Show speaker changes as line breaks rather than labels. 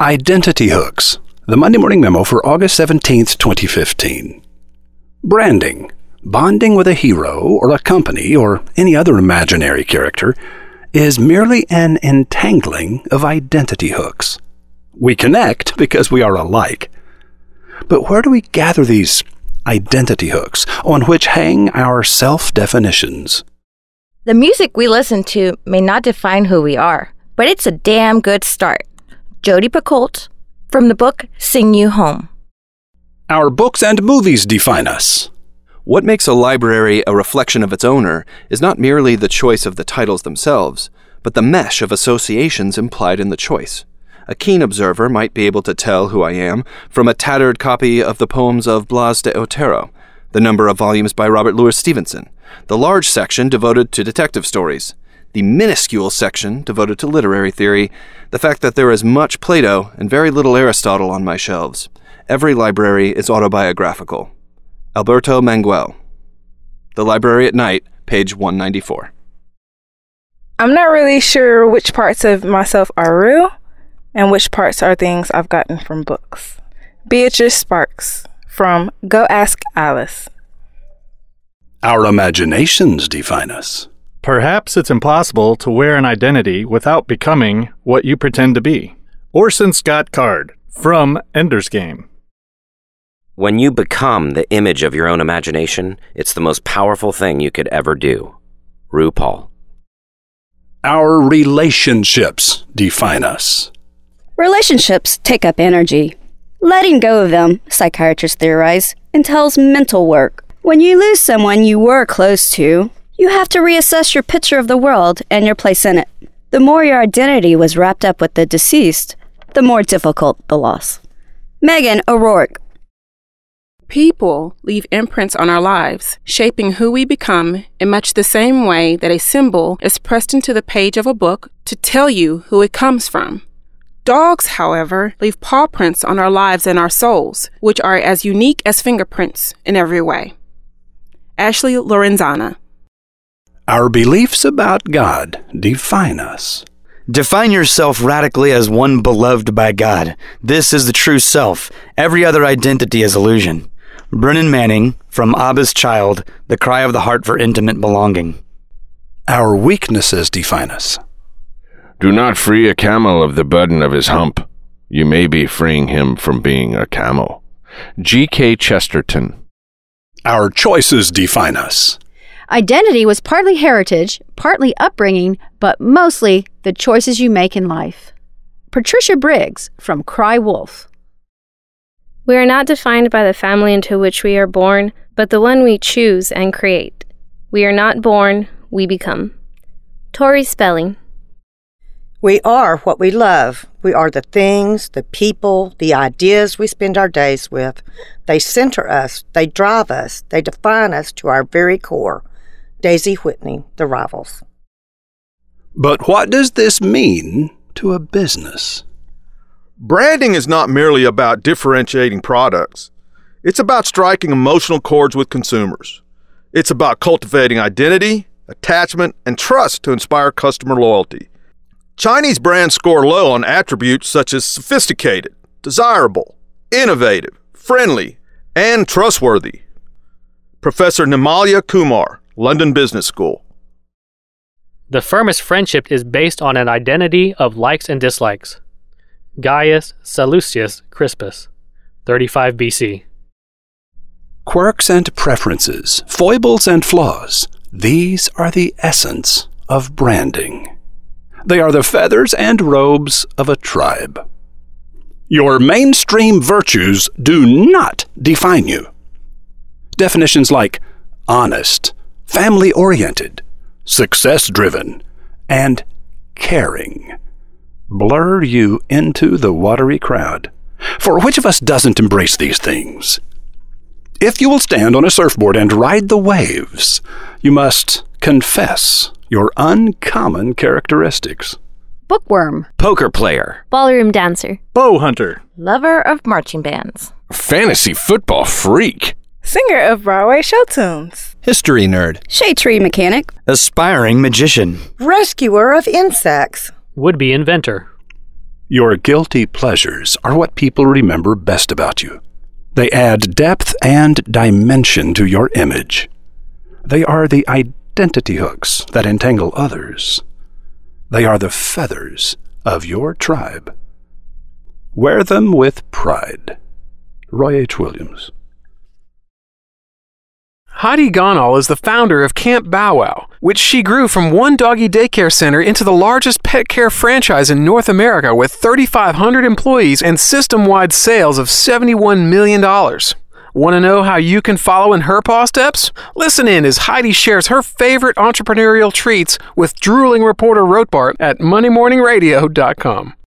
Identity Hooks, the Monday Morning Memo for August 17th, 2015. Branding, bonding with a hero or a company or any other imaginary character, is merely an entangling of identity hooks. We connect because we are alike. But where do we gather these identity hooks on which hang our self definitions?
The music we listen to may not define who we are, but it's a damn good start. Jodi Picoult from the book Sing You Home.
Our books and movies define us.
What makes a library a reflection of its owner is not merely the choice of the titles themselves, but the mesh of associations implied in the choice. A keen observer might be able to tell who I am from a tattered copy of the poems of Blas de Otero, the number of volumes by Robert Louis Stevenson, the large section devoted to detective stories, the minuscule section devoted to literary theory, the fact that there is much Plato and very little Aristotle on my shelves. Every library is autobiographical. Alberto Manguel. The Library at Night, page 194.
I'm not really sure which parts of myself are real and which parts are things I've gotten from books. Beatrice Sparks from Go Ask Alice.
Our imaginations define us.
Perhaps it's impossible to wear an identity without becoming what you pretend to be. Orson Scott Card from Ender's Game.
When you become the image of your own imagination, it's the most powerful thing you could ever do. RuPaul.
Our relationships define us.
Relationships take up energy. Letting go of them, psychiatrists theorize, entails mental work. When you lose someone you were close to, you have to reassess your picture of the world and your place in it. The more your identity was wrapped up with the deceased, the more difficult the loss. Meghan O'Rourke.
People leave imprints on our lives, shaping who we become in much the same way that a symbol is pressed into the page of a book to tell you who it comes from. Dogs, however, leave paw prints on our lives and our souls, which are as unique as fingerprints in every way. Ashley Lorenzana.
Our beliefs about God define us.
Define yourself radically as one beloved by God. This is the true self. Every other identity is illusion. Brennan Manning from Abba's Child, The Cry of the Heart for Intimate Belonging.
Our weaknesses define us.
Do not free a camel of the burden of his hump. You may be freeing him from being a camel. G.K. Chesterton.
Our choices define us.
Identity was partly heritage, partly upbringing, but mostly the choices you make in life. Patricia Briggs from Cry Wolf.
We are not defined by the family into which we are born, but the one we choose and create. We are not born, we become. Tori Spelling.
We are what we love. We are the things, the people, the ideas we spend our days with. They center us, they drive us, they define us to our very core. Daisy Whitney, The Rivals.
But what does this mean to a business?
Branding is not merely about differentiating products. It's about striking emotional chords with consumers. It's about cultivating identity, attachment, and trust to inspire customer loyalty. Chinese brands score low on attributes such as sophisticated, desirable, innovative, friendly, and trustworthy. Professor Nirmalya Kumar, London Business School.
The firmest friendship is based on an identity of likes and dislikes. Gaius Sallustius Crispus, 35 BC.
Quirks and preferences, foibles and flaws, these are the essence of branding. They are the feathers and robes of a tribe. Your mainstream virtues do not define you. Definitions like honest, family oriented, success driven, and caring blur you into the watery crowd. For which of us doesn't embrace these things? If you will stand on a surfboard and ride the waves, you must confess your uncommon characteristics.
Bookworm.
Poker player.
Ballroom dancer.
Bow hunter.
Lover of marching bands.
Fantasy football freak.
Singer of Broadway show tunes.
History nerd.
Shade tree mechanic.
Aspiring magician.
Rescuer of insects.
Would be inventor.
Your guilty pleasures are what people remember best about you. They add depth and dimension to your image. They are the identity hooks that entangle others. They are the feathers of your tribe. Wear them with pride. Roy H. Williams.
Heidi Ganahl is the founder of Camp Bow Wow, which she grew from one doggy daycare center into the largest pet care franchise in North America with 3,500 employees and system wide sales of $71 million. Want to know how you can follow in her paw steps? Listen in as Heidi shares her favorite entrepreneurial treats with drooling reporter Rotbart at MoneyMorningRadio.com.